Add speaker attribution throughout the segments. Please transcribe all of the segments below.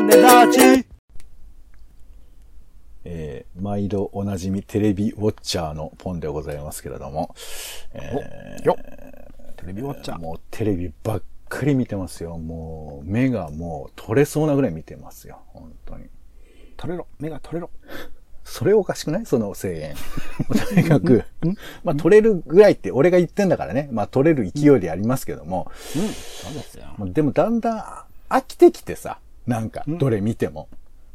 Speaker 1: 種立ち
Speaker 2: えー、毎度おなじみテレビウォッチャーのポンでございますけれども、えー、
Speaker 1: よテレビウォッチャー。
Speaker 2: もうテレビばっかり見てますよ。もう目がもう取れそうなぐらい見てますよ。本当に。
Speaker 1: 取れろ目が取れろ
Speaker 2: それおかしくない？その声援。とにかく、まあ取れるぐらいって俺が言ってんだからね。まあ取れる勢いでありますけども。
Speaker 1: うん、そうですよ。
Speaker 2: まあでもだんだん飽きてきてさ、なんか、どれ見ても。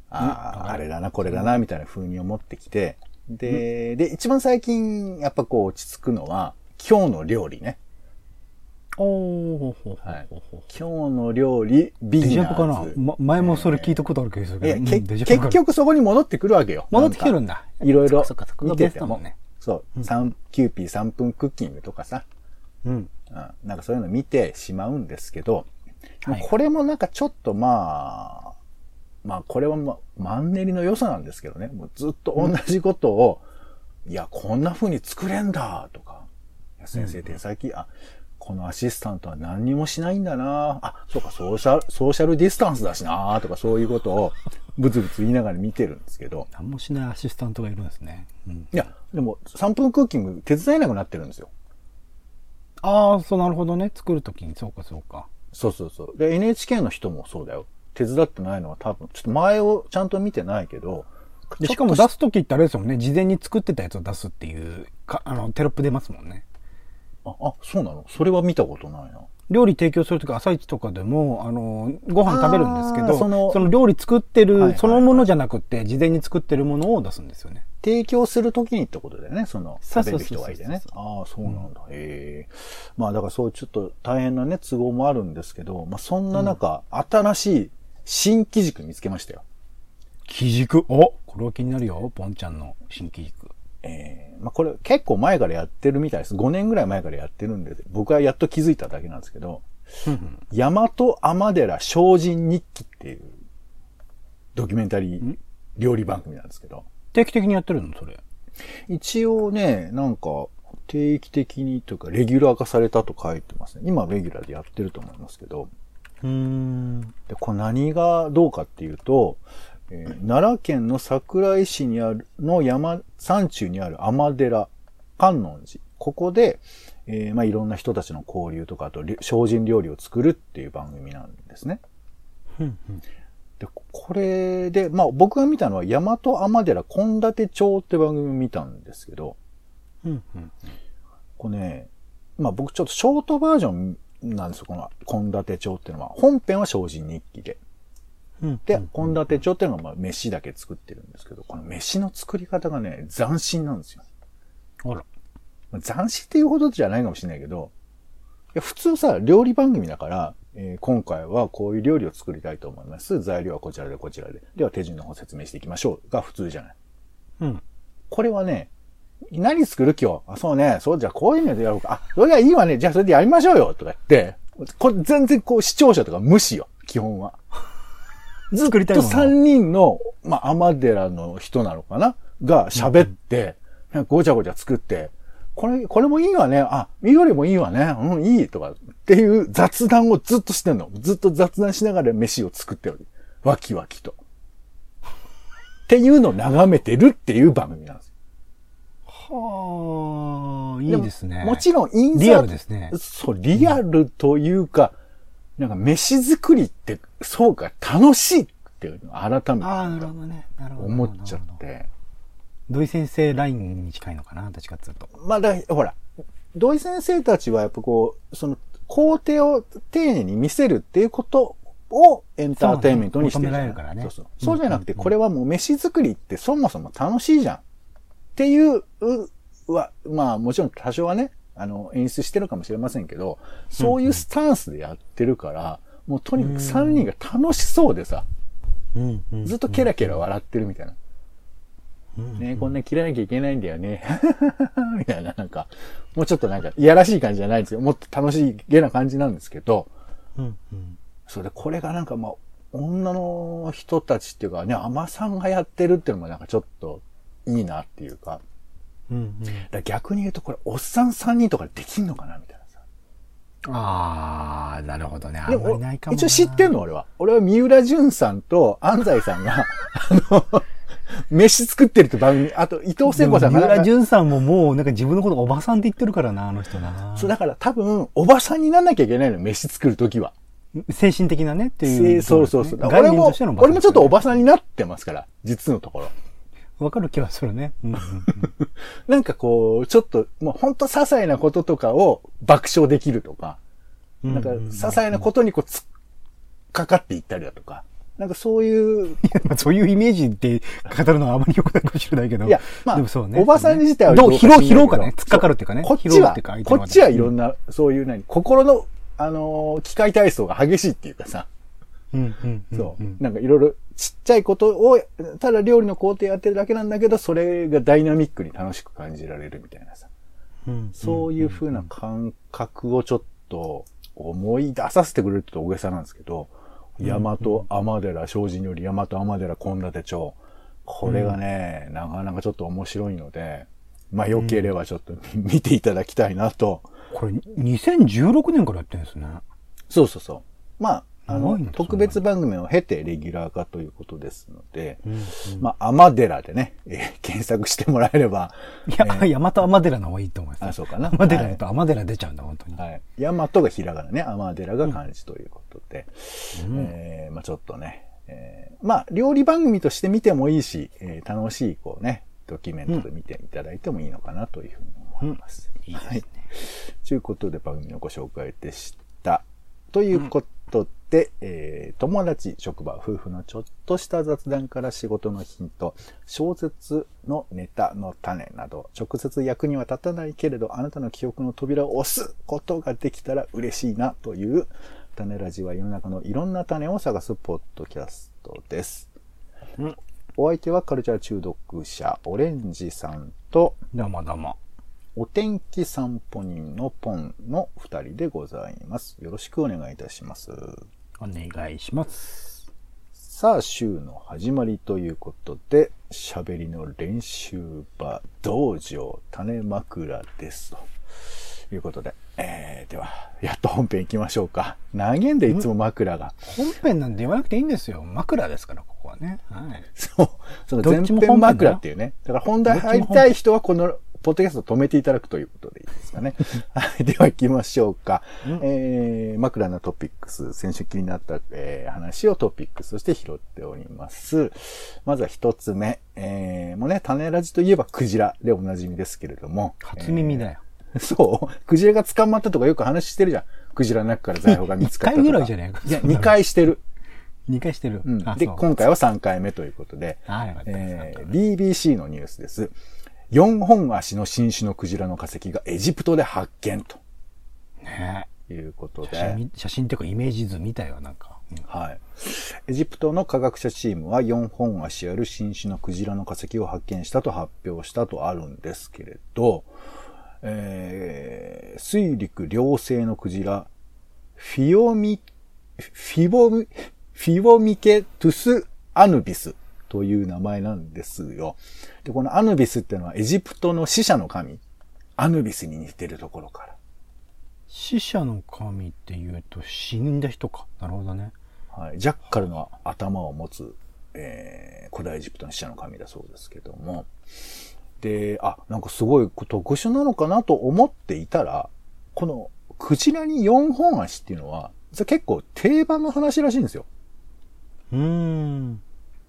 Speaker 2: ああ、あれだな、これだな、みたいな風に思ってきて。で、で、一番最近、やっぱこう落ち着くのは、今日の料理ね。
Speaker 1: お
Speaker 2: はい。今日の料理、ビギナーズ。
Speaker 1: ジャブかな、ま、前もそれ聞いたことある気がするけど。
Speaker 2: いや、
Speaker 1: うん
Speaker 2: け
Speaker 1: デジャブかな？
Speaker 2: 結局そこに戻ってくるわけよ。
Speaker 1: 戻ってきてるん
Speaker 2: だ。
Speaker 1: だ。
Speaker 2: いろいろ見てても
Speaker 1: ね。
Speaker 2: そう、三キューピー3分クッキングとかさ、
Speaker 1: うん。
Speaker 2: うん、なんかそういうの見てしまうんですけど、
Speaker 1: はい
Speaker 2: これもなんかちょっとまあ、まあこれはま、マンネリの良さなんですけどね、もうずっと同じことを、いや、こんな風に作れんだとか、いや先生手先、あ、このアシスタントは何にもしないんだなあ、そうか、ソーシャル、ソーシャルディスタンスだしなとかそういうことをブツブツ言いながら見てるんですけど、
Speaker 1: 何もしないアシスタントがいるんですね。うん。
Speaker 2: いや、でも3分クッキング手伝えなくなってるんですよ。
Speaker 1: ああ、そう、なるほどね。作るときに、そうか、そうか。
Speaker 2: そうそうそう。で、NHK の人もそうだよ。手伝ってないのは多分、ちょっと前をちゃんと見てないけど、
Speaker 1: で、しかも出すときってあれですもんね。事前に作ってたやつを出すっていう、か、あの、テロップ出ますもんね。
Speaker 2: あ、あ、そうなの？それは見たことないな。
Speaker 1: 料理提供するとき、朝市とかでも、あの、ご飯食べるんですけど、
Speaker 2: あーその
Speaker 1: 料理作ってるそのものじゃなくて、事前に作ってるものを出すんですよね。
Speaker 2: 提供するときにってことだよね、その、
Speaker 1: そう
Speaker 2: 食
Speaker 1: そうそうそう
Speaker 2: べる人がいてね。ああ、そうなんだ。へえ。まあだからそうちょっと大変なね、都合もあるんですけど、まあそんな中、新しい新機軸見つけましたよ。
Speaker 1: 基軸。おこれは気になるよ。ポンちゃんの新基軸。
Speaker 2: ええまあこれ結構前からやってるみたいです。5年ぐらい前からやってるんで、僕はやっと気づいただけなんですけど、大和天寺精進日記っていうドキュメンタリー料理番組なんですけど、
Speaker 1: 定期的にやってるの？それ。
Speaker 2: 一応ね、なんか定期的にというかレギュラー化されたと書いてますね。今レギュラーでやってると思いますけど、
Speaker 1: うーん。
Speaker 2: で、これ何がどうかっていうと、えー奈良県の桜井市にある、の山、山中にある天寺、観音寺。ここで、えーまあ、いろんな人たちの交流とか、あと、り精進料理を作るっていう番組なんですね。で、これで、まあ、僕が見たのは、大和天寺献立帳って番組を見たんですけど、
Speaker 1: うんうん。
Speaker 2: これね、まあ僕ちょっとショートバージョンなんですよ、この献立帳っていうのは。本編は精進日記で。
Speaker 1: うん。
Speaker 2: で、献立帳っていうのがまあ飯だけ作ってるんですけど、この飯の作り方がね、斬新なんですよ。
Speaker 1: あら。
Speaker 2: まあ斬新っていうほどじゃないかもしれないけど、いや普通さ、料理番組だから、えー今回はこういう料理を作りたいと思います。材料はこちらでこちらで。では手順の方説明していきましょう。が普通じゃない。
Speaker 1: うん。
Speaker 2: これはね、何作る今日？あ、そうね、そうじゃあこういうのでやろうか。あ、それじゃいいわね。じゃあそれでやりましょうよ。とか言って、これ全然こう視聴者とか無視よ。基本は。ずっ
Speaker 1: 作りたい
Speaker 2: と
Speaker 1: もの
Speaker 2: 3人の、まあ、天寺の人なのかな？が喋って、なんかごちゃごちゃ作って、これ、これもいいわね。あ、緑もいいわね。うん、いい。とか、っていう雑談をずっとしてんの。ずっと雑談しながら飯を作っており。わきわきと。っていうのを眺めてるっていう番組なんですよ。
Speaker 1: はあ、いいですね。
Speaker 2: ももちろん、インサート
Speaker 1: リアルですね。
Speaker 2: そう、リアルというか、なんか飯作りって、そうか、楽しいっていうのを改めて
Speaker 1: ああ、なるほどね。なるほど。
Speaker 2: 思っちゃっ。て。
Speaker 1: 土井先生ラインに近いのかなどっちかっていうと。
Speaker 2: まあだ、ほら、土井先生たちはやっぱこう、その、工程を丁寧に見せるっていうことをエンターテインメントにしてるじゃん
Speaker 1: そうね求められるからね
Speaker 2: そうそうそうじゃなくて、これはもう飯作りってそもそも楽しいじゃん。っていう、うは、まあもちろん多少はね、あの、演出してるかもしれませんけど、そういうスタンスでやってるから、もうとにかく3人が楽しそうでさ、
Speaker 1: うん、うん。
Speaker 2: ずっとケラケラ笑ってるみたいな。ねこんな切らなきゃいけないんだよね。みたいな、なんか、もうちょっとなんか、いやらしい感じじゃないんですよ。もっと楽しいげな感じなんですけど、
Speaker 1: うん、うん。
Speaker 2: それでこれがなんかまあ、女の人たちっていうかね、アマさんがやってるっていうのもなんかちょっといいなっていうか、
Speaker 1: うん、うん。
Speaker 2: だから逆に言うとこれ、おっさん3人とかでできんのかなみたいなさ。
Speaker 1: あー、なるほどね。あんまりないかもな。
Speaker 2: 一応知ってんの俺は。俺は三浦淳さんと安西さんが、あの、飯作ってるって番組、あと伊藤聖子さんが
Speaker 1: 三浦淳さんももうなんか自分のことおばさんって言ってるからな、あの人な。
Speaker 2: そう、だから多分、おばさんになんなきゃいけないのよ、飯作るときは。
Speaker 1: 精神的なねっていう、
Speaker 2: そうそうそう。
Speaker 1: 概
Speaker 2: 俺も俺もちょっとおばさんになってますから、実のところ。
Speaker 1: わかる気はするね。うんうんうん
Speaker 2: なんかこう、ちょっと、もうほんと些細なこととかを爆笑できるとか、
Speaker 1: うん
Speaker 2: なんか、些細なことにこう、つっかかっていったりだとか、なんかそういう、
Speaker 1: そういうイメージって語るのはあまり良くないかもしれないけど。
Speaker 2: いや、まあ、
Speaker 1: でもそうね。
Speaker 2: おばさん自体は
Speaker 1: どう、拾う、拾うかね？突っかかるっていうかね。
Speaker 2: こっちはこっちはいろん
Speaker 1: な。
Speaker 2: な、そういう何、心の、あのー機械体操が激しいっていうかさ。そう、
Speaker 1: ん
Speaker 2: なんかいろいろちっちゃいことを、ただ料理の工程やってるだけなんだけど、それがダイナミックに楽しく感じられるみたいなさ、
Speaker 1: うん
Speaker 2: そういう風な感覚をちょっと思い出させてくれるって大げさなんですけど、大和天寺、精進より大和天寺献立帳。これがね、なかなかちょっと面白いので、まあ良ければちょっと 見ていただきたいなと。
Speaker 1: これ、2016年からやってるんですね。
Speaker 2: そうそうそう。まあ、あの特別番組を経てレギュラー化ということですので、
Speaker 1: うん
Speaker 2: まあ、天寺でね、えー検索してもらえれば、
Speaker 1: いや、大和天寺の方がいいと思います。
Speaker 2: あ、そうかな。
Speaker 1: 天寺だと天寺出ちゃうんだ、本当に。
Speaker 2: はい。大和がひらがなね、天寺が漢字ということで、えーまあちょっとね、えーまあ料理番組として見てもいいし、えー楽しいこうね、ドキュメントで見ていただいてもいいのかなというふうに思います。
Speaker 1: いいですね
Speaker 2: はい。ということで番組のご紹介でした。ということで、えー友達、職場、夫婦のちょっとした雑談から仕事のヒント、小説のネタの種など、直接役には立たないけれど、あなたの記憶の扉を押すことができたら嬉しいなという、種ラジは世の中のいろんな種を探すポッドキャストです。
Speaker 1: うん
Speaker 2: お相手はカルチャー中毒者、オレンジさんと、
Speaker 1: どうもどうも。
Speaker 2: お天気散歩人のポンの二人でございます。よろしくお願いいたします。
Speaker 1: お願いします。
Speaker 2: さあ、週の始まりということで、喋りの練習場、道場、種枕です。ということで、えー、では、やっと本編行きましょうか。投げんでいつも枕が。
Speaker 1: 本編なんて言わなくていいんですよ。枕ですから、ここはね。はい。
Speaker 2: そう。その前
Speaker 1: 編
Speaker 2: 枕っていうね。だから本題入りたい人はこの、ポッドキャスト止めていただくということでいいですかね。はい。では行きましょうか。えー、枕のトピックス、先週気になった、えー話をトピックスとして拾っております。まずは一つ目。えー、もうね、種ラジといえばクジラでおなじみですけれども。
Speaker 1: 初耳だよ。
Speaker 2: えーそう？クジラが捕まったとかよく話してるじゃん。クジラの中から財宝が見つかったとか。
Speaker 1: 一回ぐらいじゃねえか
Speaker 2: いや、2回してる。
Speaker 1: 2回してる。
Speaker 2: うん
Speaker 1: あ、
Speaker 2: で、今回は3回目ということで、
Speaker 1: あよかった
Speaker 2: えー BBC のニュースです。4本足の新種のクジラの化石がエジプトで発見と
Speaker 1: ね
Speaker 2: いうこと
Speaker 1: 写真
Speaker 2: で、
Speaker 1: み写真っていうかイメージ図見たよ、なんか。うん
Speaker 2: はい。エジプトの科学者チームは4本足ある新種のクジラの化石を発見したと発表したとあるんですけれど、えー水陸両生のクジラ、フィオミ、フィボミ、フィボミケトゥスアヌビスという名前なんですよ。で、このアヌビスっていうのはエジプトの死者の神、アヌビスに似てるところから。
Speaker 1: 死者の神っていうと死んだ人か。なるほどね。
Speaker 2: はい、ジャッカルの頭を持つ、えー古代エジプトの死者の神だそうですけども。で、あ、なんかすごい特殊なのかなと思っていたら、このクジラに4本足っていうのは、結構定番の話らしいんですよ。
Speaker 1: うーん。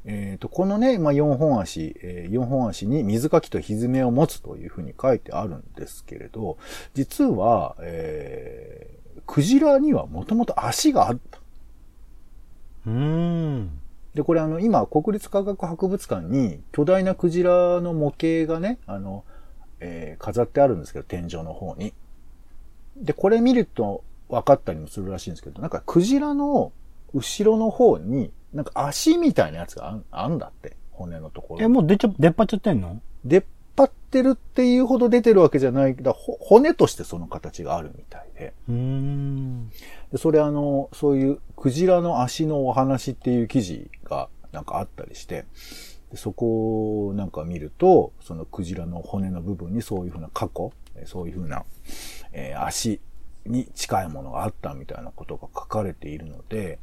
Speaker 2: えっ、と、このね、まあ、4本足、え4本足に水かきとひずめを持つというふうに書いてあるんですけれど、実は、えークジラにはもともと足があった。
Speaker 1: うーん。
Speaker 2: で、これあの、今、国立科学博物館に巨大なクジラの模型がね、あの、えー飾ってあるんですけど、天井の方に。で、これ見ると分かったりもするらしいんですけど、なんかクジラの後ろの方に、なんか足みたいなやつがあんあんだって、骨のところ
Speaker 1: え、
Speaker 2: に。
Speaker 1: もう出ちゃ、出っ張っちゃってんの？
Speaker 2: 出っ張ってるっていうほど出てるわけじゃないけど、ほ骨としてその形があるみたいで。
Speaker 1: うーん。
Speaker 2: でそれあの、そういうクジラの足のお話っていう記事がなんかあったりして、でそこをなんか見ると、そのクジラの骨の部分にそういうふうな過去、えそういうふうな、えー足に近いものがあったみたいなことが書かれているので、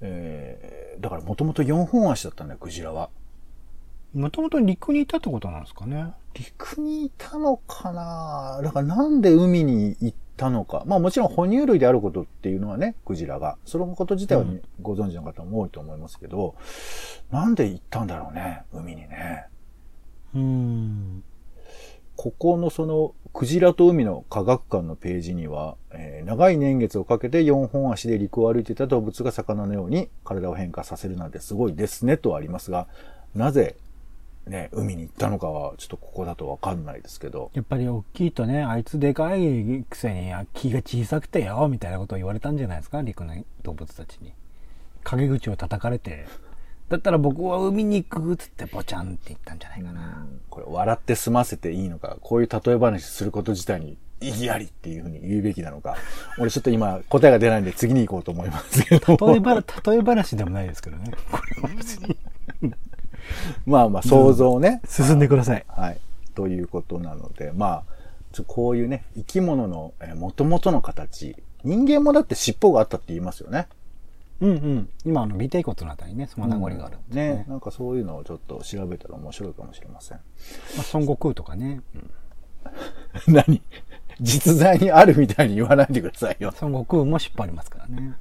Speaker 2: えー、だからもともと4本足だったんだよ、クジラは。
Speaker 1: もともと陸にいたってことなんですかね。
Speaker 2: 陸にいたのかな？だからなんで海に行ったのか？まあもちろん哺乳類であることっていうのはね、クジラが。そのこと自体は、ねご存知の方も多いと思いますけど、なんで行ったんだろうね、海にね。
Speaker 1: うん。
Speaker 2: ここのその、クジラと海の科学館のページには、えー長い年月をかけて4本足で陸を歩いていた動物が魚のように体を変化させるなんてすごいですねとありますが、なぜ、ね、海に行ったのかはちょっとここだとわかんないですけど、
Speaker 1: やっぱり大きいとね、あいつでかいくせに気が小さくてよ、みたいなことを言われたんじゃないですか、陸の動物たちに。陰口を叩かれて、だったら僕は海に行くっつってポチャンって言ったんじゃないかな。
Speaker 2: これ笑って済ませていいのか、こういう例え話すること自体に意義ありっていうふうに言うべきなのか、俺ちょっと今答えが出ないんで次に行こうと思いますけど。
Speaker 1: 例えば、例え話でもないですけどね。これは別に。
Speaker 2: まあまあ想像ね。
Speaker 1: 進んでください。
Speaker 2: はい。ということなので、まあ、こういうね、生き物のえー元々の形。人間もだって尻尾があったって言いますよね。
Speaker 1: うんうん。今、あの、尾てい骨のあたりにね、その名残があるんですね。
Speaker 2: ね。なんかそういうのをちょっと調べたら面白いかもしれません。
Speaker 1: まあ、孫悟空とかね。
Speaker 2: 何？実在にあるみたいに言わないでくださいよ。
Speaker 1: 孫悟空も尻尾ありますからね。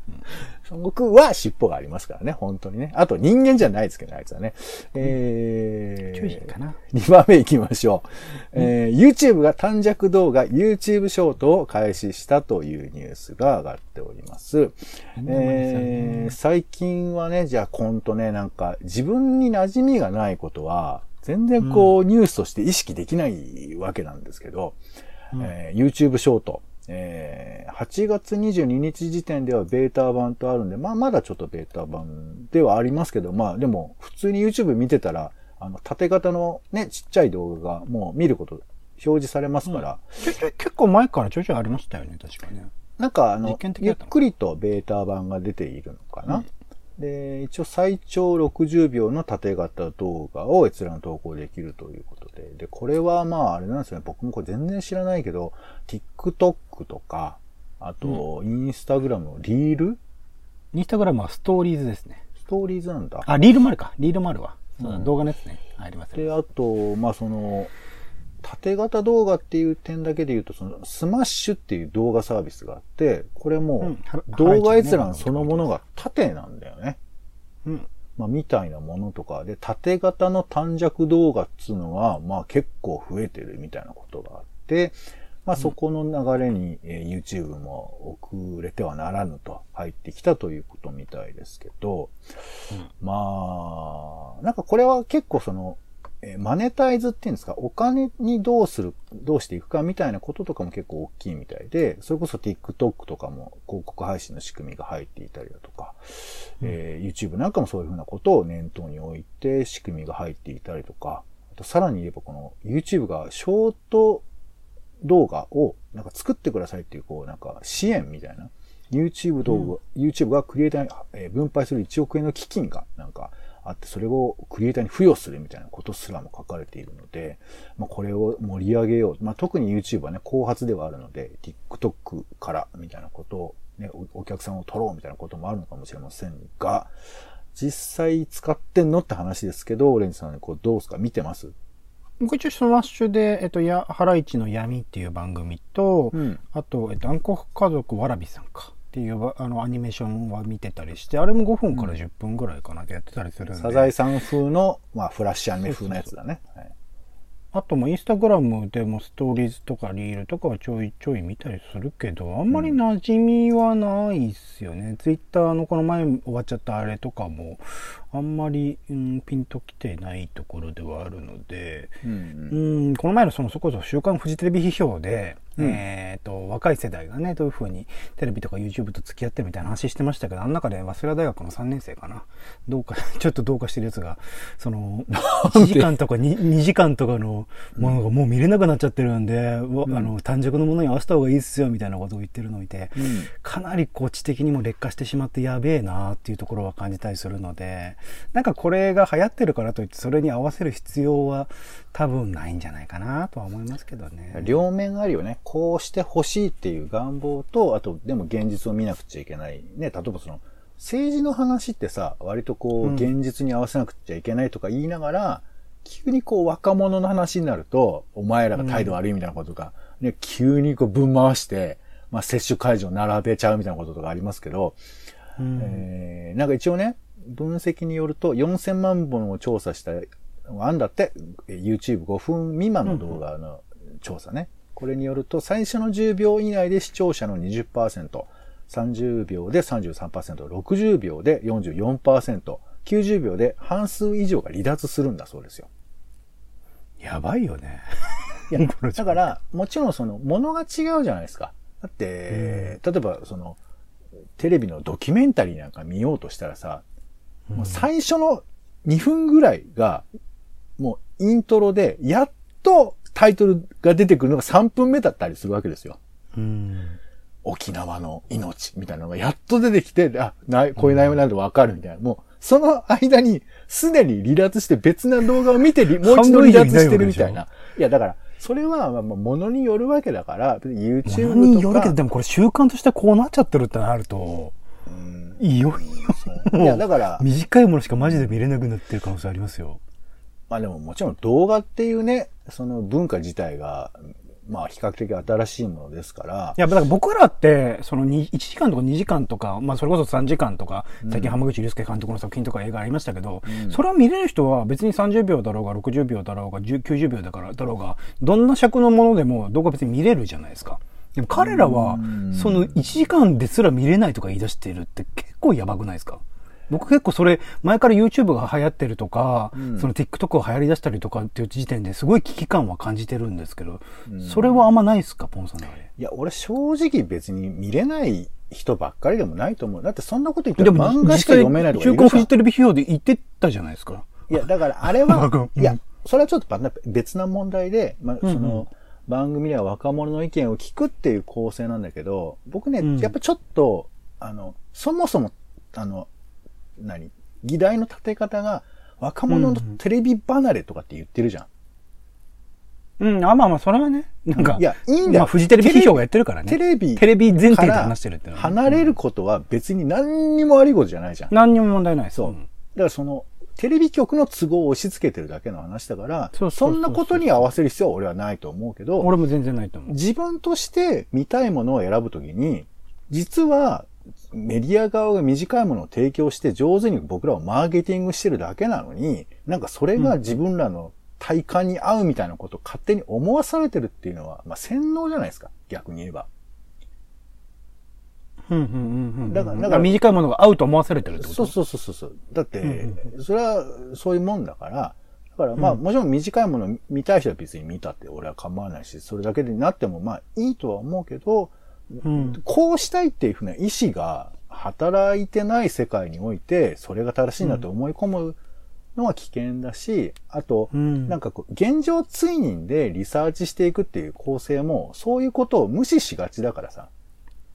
Speaker 2: 孫悟空は尻尾がありますからね、本当にね。あと人間じゃないですけどね、あいつはね。えー、
Speaker 1: 注意かな。
Speaker 2: 2番目行きましょう。えー YouTube が短尺動画 YouTube ショートを開始したというニュースが上がっております。えー最近はね、じゃあコントね、なんか自分に馴染みがないことは、全然こう、ニュースとして意識できないわけなんですけど、えー YouTube ショート、えー8月22日時点ではベータ版とあるんで、まあまだちょっとベータ版ではありますけど、まあでも普通に YouTube 見てたら、あの、縦型のね、ちっちゃい動画がもう見ること表示されますから、
Speaker 1: ちょちょ結構前からちょいちょいありましたよね、確かね。
Speaker 2: なんかあのゆっくりとベータ版が出ているのかな。で、一応最長60秒の縦型動画を閲覧投稿できるということで。で、これはまああれなんですよね。僕もこれ全然知らないけど、TikTok とか、あと、インスタグラムのリール？
Speaker 1: インスタグラムはストーリーズですね。
Speaker 2: ストーリーズなんだ。
Speaker 1: あ、リールもあるか。リールもあるわ。そうだ
Speaker 2: うん
Speaker 1: 動画のやつね。ありますね。
Speaker 2: で、あと、まあその、縦型動画っていう点だけで言うと、その、スマッシュっていう動画サービスがあって、これも動画閲覧そのものが縦なんだよね。
Speaker 1: うん。
Speaker 2: まあ、みたいなものとかで、縦型の短尺動画っつうのは、まあ結構増えてるみたいなことがあって、まあそこの流れに、えー YouTube も遅れてはならぬと入ってきたということみたいですけど、まあ、なんかこれは結構その、えーマネタイズっていうんですか、お金にどうする、どうしていくかみたいなこととかも結構大きいみたいで、それこそ TikTok とかも広告配信の仕組みが入っていたりだとか、えー YouTube なんかもそういうふうなことを念頭に置いて仕組みが入っていたりとか、あとさらに言えばこの YouTube がショート動画をなんか作ってくださいっていうこうなんか支援みたいな。YouTube 動画、YouTube がクリエイターにえー分配する1億円の基金がなんかあって、それをクリエイターに付与するみたいなことすらも書かれているので、まあこれを盛り上げよう。まあ特に YouTube はね、後発ではあるので、TikTok からみたいなことをね、おお客さんを取ろうみたいなこともあるのかもしれませんが、実際使ってんのって話ですけど、オレンジさん、こうどうですか？見てます？
Speaker 1: 僕一応スマッシュで、えっと、や、ハライチの闇っていう番組と、
Speaker 2: うん。
Speaker 1: あと、えっと、暗黒家族わらびさんかっていうばあのアニメーションは見てたりして、あれも5分から10分ぐらいかなでやってたりするんで。
Speaker 2: サザエさん風の、まあフラッシュアニメ風のやつだね。はい
Speaker 1: あともインスタグラムでもストーリーズとかリールとかはちょいちょい見たりするけど、あんまり馴染みはないっすよね。ツイッターのこの前終わっちゃったあれとかも、あんまり、うん、ピンときてないところではあるので、
Speaker 2: うん
Speaker 1: うん、この前のそのそこそ週刊フジテレビ批評で、
Speaker 2: うん
Speaker 1: えっ、と、若い世代がね、どういうふうにテレビとか YouTube と付き合ってるみたいな話してましたけど、あの中で早稲田大学の3年生かな。どうか、ちょっとどうかしてるやつが、その、1時間とか 2, 2時間とかのものがもう見れなくなっちゃってるんで、わあの、短尺のものに合わせた方がいいっすよ、みたいなことを言ってるのを見て、
Speaker 2: うん
Speaker 1: かなりこう知的にも劣化してしまってやべえなっていうところは感じたりするので、なんかこれが流行ってるからといってそれに合わせる必要は多分ないんじゃないかなとは思いますけどね。
Speaker 2: 両面あるよね。こうしてほしいっていう願望と、あと、でも現実を見なくちゃいけない。ね、例えばその、政治の話ってさ、割とこう、
Speaker 1: うん
Speaker 2: 現実に合わせなくちゃいけないとか言いながら、急にこう、若者の話になると、お前らが態度悪いみたいなこととか、ね、急にこう、ぶん回して、まあ、接種会場並べちゃうみたいなこととかありますけど、
Speaker 1: うん
Speaker 2: えーなんか一応ね、分析によると4000万本を調査したあんだって、えー YouTube5 分未満の動画の調査ね。これによると、最初の10秒以内で視聴者の20%、30秒で33%、60秒で44%、90秒で半数以上が離脱するんだそうですよ。
Speaker 1: やばいよね。
Speaker 2: いや、だから、もちろんその、ものが違うじゃないですか。だって、例えばその、テレビのドキュメンタリーなんか見ようとしたらさ、もう最初の2分ぐらいが、もうイントロで、やっとタイトルが出てくるのが3分目だったりするわけですよ。
Speaker 1: うん。
Speaker 2: 沖縄の命みたいなのがやっと出てきて、あ、なこういう内容なんでわかるみたいな。もう、その間に、すでに離脱して別な動画を見てり、もう一度離脱してるみたいな。いや、だから、それは、まあ、ものによるわけだから、YouTube とか。
Speaker 1: よるけど、でもこれ習慣としてこうなっちゃってるってなると、
Speaker 2: うん
Speaker 1: いよい
Speaker 2: そういや、だから、
Speaker 1: 短いものしかマジで見れなくなってる可能性ありますよ。
Speaker 2: まあでももちろん動画っていうね、その文化自体が、まあ比較的新しいものですから。
Speaker 1: い、や、だから僕らって、そのに1時間とか2時間とか、まあそれこそ3時間とか、最近浜口竜介監督の作品とか映画ありましたけど、それを見れる人は別に30秒だろうが60秒だろうが10 90秒だからだろうが、どんな尺のものでも動画別に見れるじゃないですか。でも彼らは
Speaker 2: うん、
Speaker 1: その1時間ですら見れないとか言い出してるって結構やばくないですか？僕結構それ、前から YouTube が流行ってるとか、
Speaker 2: うん。
Speaker 1: その TikTok が流行り出したりとかっていう時点ですごい危機感は感じてるんですけど、それはあんまないですか、ポンさんのあれ。
Speaker 2: いや、俺正直別に見れない人ばっかりでもないと思う。だってそんなこと言った
Speaker 1: でも、
Speaker 2: ら漫画しか読めないとかい
Speaker 1: 週
Speaker 2: るじゃん。
Speaker 1: 刊フジテレビ批評で言ってたじゃないですか。
Speaker 2: いや、だからあれは いや
Speaker 1: うん、
Speaker 2: それはちょっと別な問題で、まあ、
Speaker 1: うんうん。
Speaker 2: その、番組では若者の意見を聞くっていう構成なんだけど、僕ね、
Speaker 1: うん。
Speaker 2: やっぱちょっと、あの、そもそも、あの、何？議題の立て方が、若者のテレビ離れとかって言ってるじゃん。
Speaker 1: うん、あ、まあまあ、それはね、なんか、
Speaker 2: いや、いいんだよ。
Speaker 1: まあ、フジテレビ批評がやってるからね。
Speaker 2: テレビ、
Speaker 1: テレビ前提で話してるって
Speaker 2: 離れることは別に何にも悪いことじゃないじゃん。
Speaker 1: 何にも問題ない。
Speaker 2: そう。だからその、テレビ局の都合を押し付けてるだけの話だから、
Speaker 1: そん
Speaker 2: なことに合わせる必要は俺はないと思うけど、
Speaker 1: 俺も全然ないと思う。
Speaker 2: 自分として見たいものを選ぶときに、実はメディア側が短いものを提供して上手に僕らをマーケティングしてるだけなのに、なんかそれが自分らの体感に合うみたいなことを勝手に思わされてるっていうのは、まあ洗脳じゃないですか、逆に言えば。
Speaker 1: うんうんうんうん。
Speaker 2: だからだから
Speaker 1: 短いものが合うと思わされてるってこと？
Speaker 2: そうそうそうそう。だって、
Speaker 1: うん
Speaker 2: それはそういうもんだから、だからまあ、もちろん短いもの見たい人は別に見たって俺は構わないし、それだけになってもまあいいとは思うけど、
Speaker 1: うん。
Speaker 2: こうしたいっていうふうな意志が働いてない世界において、それが正しいなと思い込むのは危険だし、あと、
Speaker 1: うん
Speaker 2: なんかこう、現状追認でリサーチしていくっていう構成も、そういうことを無視しがちだからさ、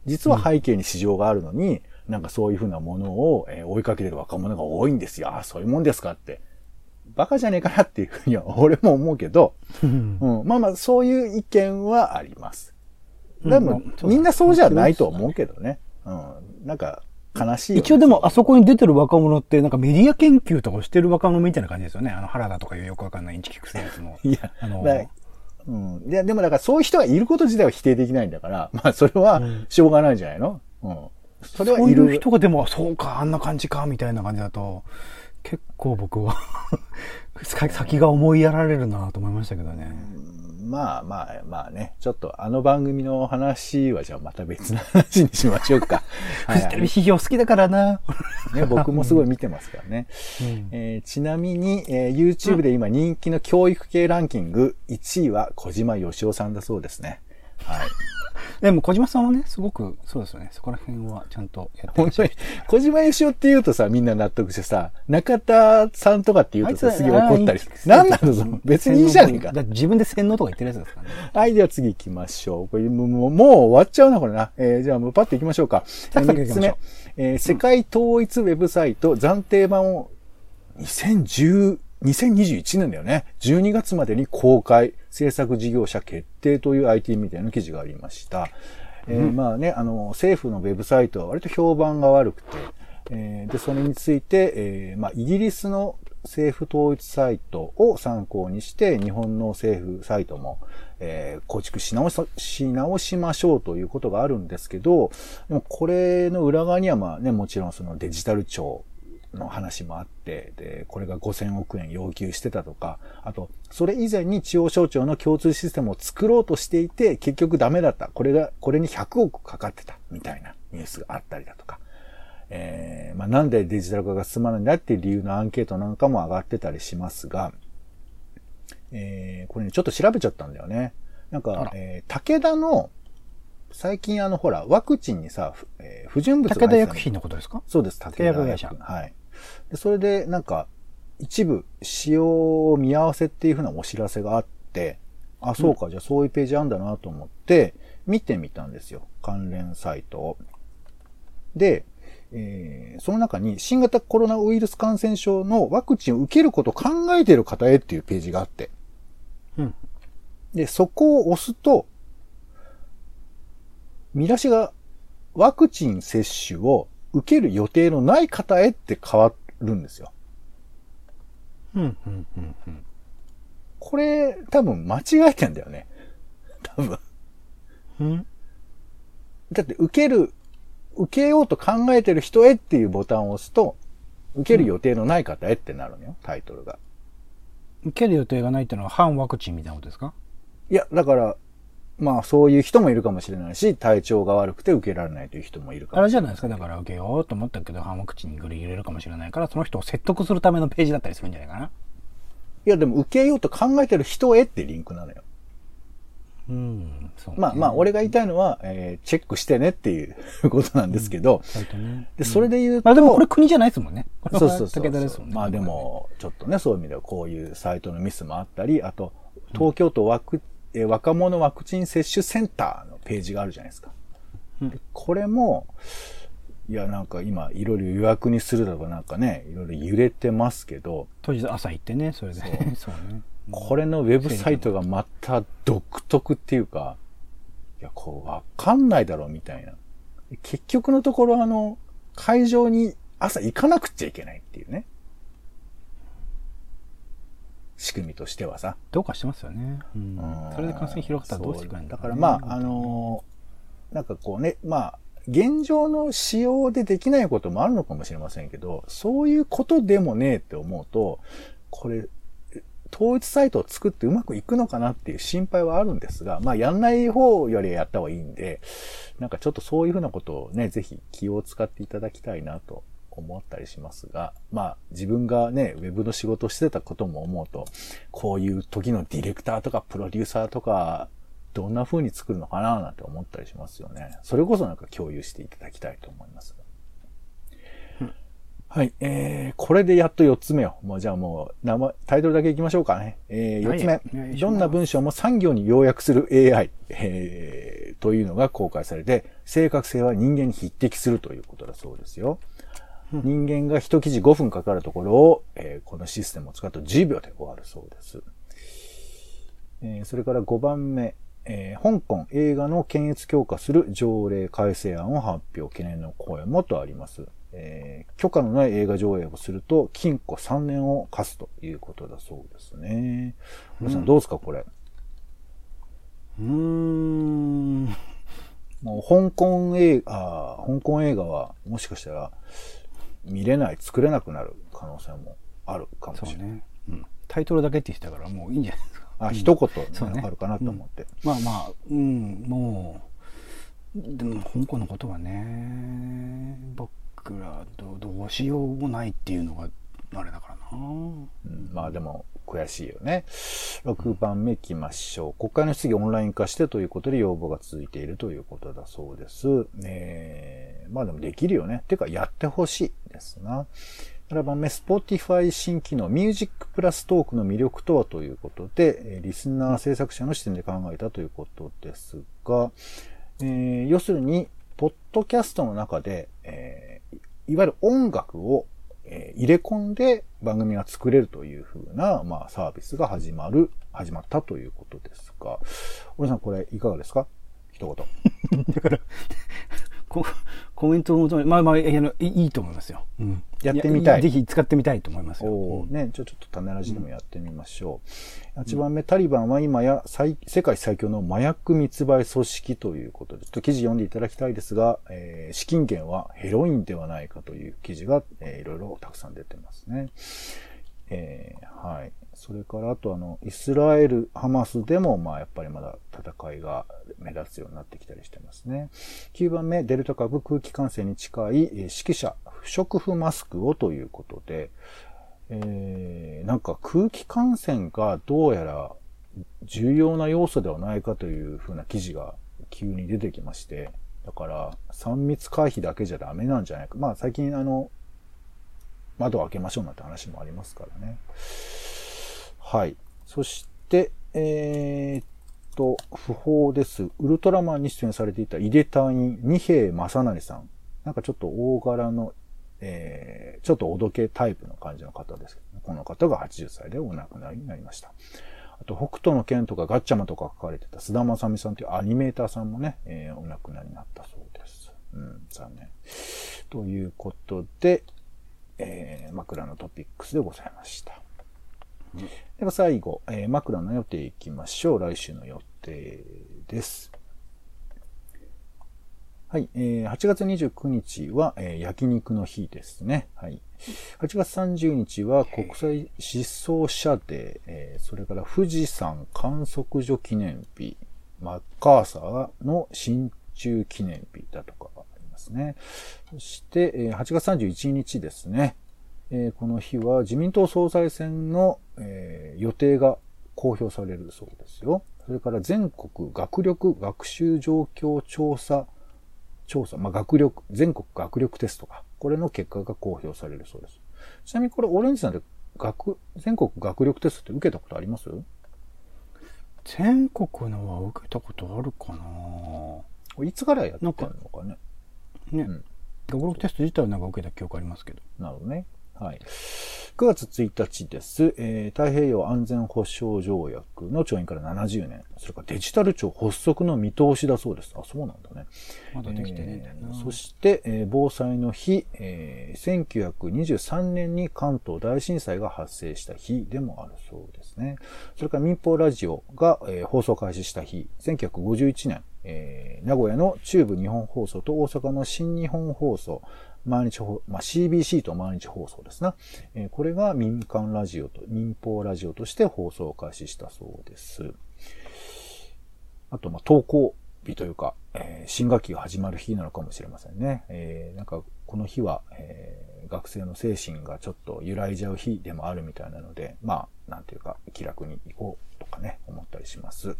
Speaker 2: 実は背景に市場があるのに、なんかそういうふうなものを、えー追いかけてる若者が多いんですよ。ああ、そういうもんですかって。バカじゃねえかなっていうふうには俺も思うけど、
Speaker 1: うん
Speaker 2: うん、まあまあ、そういう意見はあります。でも、みんなそうじゃないと思うけどね。うん。なんか、悲しいよね、
Speaker 1: 一応でも、あそこに出てる若者って、なんかメディア研究とかをしてる若者みたいな感じですよね。あの、原田とかいうよくわかんないインチキクセやつの。
Speaker 2: いや、
Speaker 1: あの
Speaker 2: だからうん。いや、でもだからそういう人がいること自体は否定できないんだから、まあそれはしょうがないんじゃないの？うん。それはいる。
Speaker 1: そういう人がでも、そうか、あんな感じか、みたいな感じだと、結構僕はさ 先が思いやられるなと思いましたけどね。
Speaker 2: まあまあまあね、ちょっとあの番組の話はじゃあまた別の話にしましょうか。
Speaker 1: フジテレビ批評好きだからな。
Speaker 2: ね、僕もすごい見てますからね。
Speaker 1: うん
Speaker 2: えーちなみに、えー YouTube で今人気の教育系ランキング1位は小島よしおさんだそうですね。はい。
Speaker 1: でも小島さんはね、すごく、そうですよね。そこら辺はちゃんとやってらっしゃる。
Speaker 2: 小島よしおって言うとさ、みんな納得してさ、中田さんとかって言うとさ、
Speaker 1: あいつ
Speaker 2: すげえ怒ったりする。
Speaker 1: あ
Speaker 2: なんなの？その、別にいいじゃねえか
Speaker 1: 自分で洗脳とか言ってるやつですからね。
Speaker 2: はい、では次行きましょう。これもうもう終わっちゃうな、これな。えーじゃあもうパッと行きましょうか。
Speaker 1: サクサク行きましょう
Speaker 2: 三つ目。えー世界統一ウェブサイト暫定版を2012 2021年だよね。12月までに公開、制作事業者決定という IT みたいな記事がありました。えーまあね、あの、政府のウェブサイトは割と評判が悪くて、えーで、それについて、えーまあ、イギリスの政府統一サイトを参考にして、日本の政府サイトも、えー構築し直さし直しましょうということがあるんですけど、でもこれの裏側にはまあね、もちろんそのデジタル庁の話もあって、で、これが5000億円要求してたとか、あと、それ以前に地方省庁の共通システムを作ろうとしていて、結局ダメだった。これが、これに100億かかってた、みたいなニュースがあったりだとか。えーまあ、なんでデジタル化が進まないんだっていう理由のアンケートなんかも上がってたりしますが、えーこれね、ちょっと調べちゃったんだよね。なん
Speaker 1: あ
Speaker 2: からえー武田の、最近あの、ほら、ワクチンにさ、ふえー不純物が
Speaker 1: 武田薬品のことですか？
Speaker 2: そうです、武田
Speaker 1: 製薬会社
Speaker 2: 薬はい。で、それで、なんか、一部、使用見合わせっていうふうなお知らせがあって、あ、そうか、じゃあそういうページあるんだなと思って、見てみたんですよ。関連サイトを。で、えーその中に新型コロナウイルス感染症のワクチンを受けることを考えている方へっていうページがあって、
Speaker 1: うん。
Speaker 2: で、そこを押すと、見出しがワクチン接種を受ける予定のない方へって変わるんですよ。
Speaker 1: うん、うん、うん、うん。
Speaker 2: これ多分間違えてんだよね。多分。
Speaker 1: うん？
Speaker 2: だって受ける、受けようと考えてる人へっていうボタンを押すと、受ける予定のない方へってなるのよ、タイトルが。
Speaker 1: 受ける予定がないっていうのは反ワクチンみたいなことですか？
Speaker 2: いや、だから、まあそういう人もいるかもしれないし、体調が悪くて受けられないという人もいるか
Speaker 1: あ
Speaker 2: れない。
Speaker 1: れじゃないですかだから受けようと思ったけど反ワクチンにグリ入れるかもしれないから、その人を説得するためのページだったりするんじゃないかな。
Speaker 2: いや、でも受けようと考えてる人へってリンクなのよ。
Speaker 1: うん、そう、
Speaker 2: まあまあ、俺が言いたいのは、えーチェックしてねっていうことなんですけど、
Speaker 1: サイトね。
Speaker 2: で、それで言うと、
Speaker 1: まあでもこれ国じゃないですもんね。これは
Speaker 2: そうそうそう
Speaker 1: 武田ですもんね。
Speaker 2: まあでも、ちょっとね、そういう意味ではこういうサイトのミスもあったり、あと、東京都ワク、えー若者ワクチン接種センターのページがあるじゃないですか。
Speaker 1: うん
Speaker 2: でこれも、いや、なんか今、いろいろ予約にするだとかなんかね、いろいろ揺れてますけど、
Speaker 1: 当日朝行ってね、それで。そう ね。
Speaker 2: これのウェブサイトがまた独特っていうか、いや、こう、わかんないだろうみたいな。結局のところ、あの、会場に朝行かなくちゃいけないっていうね。仕組みとしてはさ。
Speaker 1: どうかしてますよね。うん。
Speaker 2: うん。
Speaker 1: それで感染広がったらどうしてくれるん
Speaker 2: だからまあ、あのーなんかこうね、まあ、現状の仕様でできないこともあるのかもしれませんけど、そういうことでもねえって思うと、これ、統一サイトを作ってうまくいくのかなっていう心配はあるんですが、まあやんない方よりやった方がいいんで、なんかちょっとそういうふうなことをね、ぜひ気を使っていただきたいなと思ったりしますが、まあ自分がね、ウェブの仕事をしてたことも思うと、こういう時のディレクターとかプロデューサーとか、どんな風に作るのかななんて思ったりしますよね。それこそなんか共有していただきたいと思います。はい。えー、これでやっと4つ目を。もうじゃあもう、名前、タイトルだけいきましょうかね。えー、4つ目。どんな文章も産業に要約する AI、えー、というのが公開されて、正確性は人間に匹敵するということだそうですよ。人間が一記事5分かかるところを、えーこのシステムを使うと10秒で終わるそうです。えーそれから5番目、えー香港映画の検閲強化する条例改正案を発表、懸念の声もとあります。えー許可のない映画上映をすると、禁錮3年を課すということだそうですね。皆さんどうですか、これ？
Speaker 1: うーん。
Speaker 2: もう香港映画、香港映画はもしかしたら見れない、作れなくなる可能性もあるかもしれない。
Speaker 1: ね。うん。タイトルだけって言ってたからもういいんじゃないですか。
Speaker 2: あ、一言
Speaker 1: そうね
Speaker 2: ねあるかなと思って。
Speaker 1: まあまあ、うん、もう、でも香港のことはね、僕らどどうしようもないっていうのがあれだからな。
Speaker 2: うんまあでも悔しいよね。6番目行きましょう。国会の質疑オンライン化してということで要望が続いているということだそうです。えーまあでもできるよね。てかやってほしいですな。7番目、Spotify 新機能 Music プラストークの魅力とはということで、えーリスナー制作者の視点で考えたということですが、えー要するに、ポッドキャストの中で、えーいわゆる音楽をえ入れ込んで番組が作れるというふうな、まあ、サービスが始まる、始まったということですが、俺さんこれいかがですか？一言。
Speaker 1: だから、こコメントを求め、まあまあ、いやあのいと思いますよ。うん。
Speaker 2: やってみたい
Speaker 1: ぜひ使ってみたいと思いますよ。うん
Speaker 2: おーね、ちょ、っと種ラジでもやってみましょう。8番目、タリバンは今や最世界最強の麻薬密売組織ということで、ちょっと記事読んでいただきたいですが、えー資金源はヘロインではないかという記事が、えーいろいろたくさん出てますね。えーはい。それから、あとあの、イスラエル、ハマスでも、まあ、やっぱりまだ戦いが目立つようになってきたりしてますね。9番目、デルタ株空気感染に近い、え指揮者、不織布マスクをということで、えーなんか空気感染がどうやら重要な要素ではないかというふうな記事が急に出てきまして、だから3密回避だけじゃダメなんじゃないか。まあ最近あの、窓を開けましょうなんて話もありますからね。はい。そして、えーっと、不法です。ウルトラマンに出演されていた井出隊員、二平正成さん。なんかちょっと大柄の、えー、ちょっとおどけタイプの感じの方ですけど、ね、この方が80歳でお亡くなりになりました。あと、北斗の剣とかガッチャマとか書かれてた須田正美さんというアニメーターさんもね、えーお亡くなりになったそうです。うん、残念。ということで、えー枕のトピックスでございました。では最後、えー枕の予定いきましょう。来週の予定です。はい、えー8月29日は、えー焼肉の日ですね。はい。8月30日は国際失踪者デー、えーそれから富士山観測所記念日、マッカーサーの新中記念日だとかありますね。そして、えー8月31日ですね。えーこの日は自民党総裁選の、えー予定が公表されるそうですよ。それから全国学力学習状況調査調査、まあ、学力、全国学力テストか。これの結果が公表されるそうです。ちなみにこれ、オレンジさんで学、全国学力テストって受けたことあります？
Speaker 1: 全国のは受けたことあるかない
Speaker 2: つからやってんのかね。
Speaker 1: ね、
Speaker 2: うん
Speaker 1: 学力テスト自体はなんか受けた記憶ありますけど。
Speaker 2: なるほどね。はい。9月1日です。えー太平洋安全保障条約の調印から70年。それからデジタル庁発足の見通しだそうです。あ、そうなんだね。
Speaker 1: まだできてねえんだよな。
Speaker 2: えーそして、えー防災の日、えー1923年に関東大震災が発生した日でもあるそうですね。それから民放ラジオが、えー放送開始した日、1951年、えー名古屋の中部日本放送と大阪の新日本放送、毎日放、まあ、CBC と毎日放送ですな。えーこれが民間ラジオと、民放ラジオとして放送を開始したそうです。あと、まあ、登校日というか、えー新学期が始まる日なのかもしれませんね。えーなんか、この日は、えー学生の精神がちょっと揺らいじゃう日でもあるみたいなので、まあ、なんていうか、気楽に行こうかね、思ったりします。9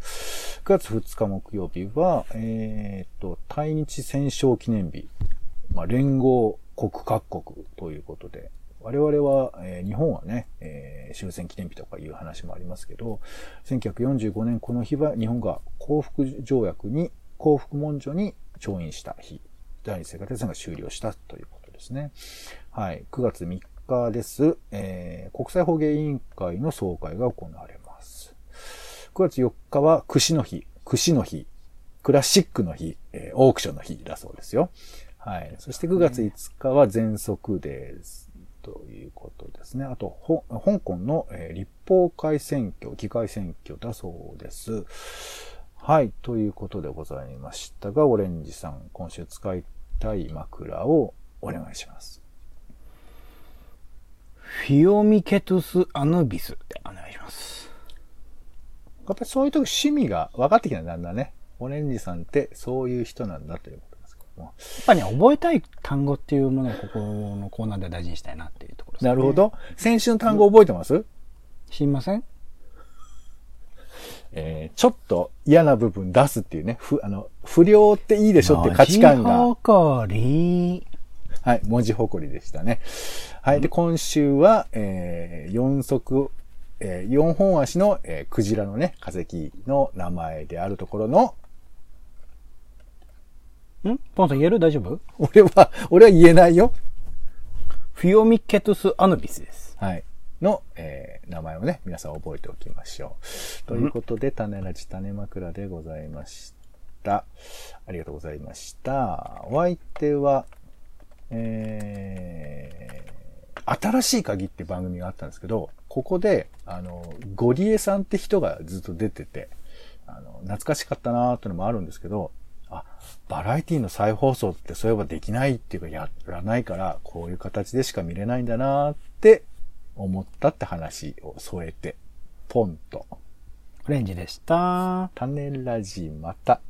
Speaker 2: 月2日木曜日は、えーっと、対日戦勝記念日、まあ、連合国各国ということで、我々は、えー日本はね、えー終戦記念日とかいう話もありますけど、1945年この日は日本が幸福条約に、幸福文書に調印した日、第二次世界大戦が終了したということですね。はい。9月3日です。えー国際捕鯨委員会の総会が行われます。9月4日は串の日、串の日、クラシックの日、えーオークションの日だそうですよ。はい。そして9月5日は全息です。ということですね。あと、香港の、えー立法会選挙、議会選挙だそうです。はい。ということでございましたが、オレンジさん、今週使いたい枕をお願いします。
Speaker 1: フィオミケトゥス・アヌビスでお願いします。
Speaker 2: やっぱりそういう時趣味が分かってきたんだんだね。オレンジさんってそういう人なんだということですけども。
Speaker 1: やっぱりね、覚えたい単語っていうものをここのコーナーでは大事にしたいなっていうところですね。
Speaker 2: なるほ。ど。先週の単語覚えてます、
Speaker 1: 知りません？
Speaker 2: えーちょっと嫌な部分出すっていうね。ふ、あの、不良っていいでしょって価値観が。
Speaker 1: 文字誇り。
Speaker 2: はい、文字誇りでしたね。はい。で、今週は、えー、四足、えー、四本足の、えークジラのね、化石の名前であるところの、
Speaker 1: ん？ポンさん言える？大丈夫？
Speaker 2: 俺は、俺は言えないよ。
Speaker 1: フィオミケトス・アヌビスです。
Speaker 2: はい。の、えー名前をね、皆さん覚えておきましょう。ということで、種ラジ種枕でございました。ありがとうございました。お相手は、えー、新しい鍵って番組があったんですけど、ここで、あの、ゴリエさんって人がずっと出てて、あの、懐かしかったなーってのもあるんですけど、あ、バラエティの再放送ってそういえばできないっていうかやらないから、こういう形でしか見れないんだなーって思ったって話を添えて、ポンと、
Speaker 1: オレンジでした。
Speaker 2: 種ラジまた。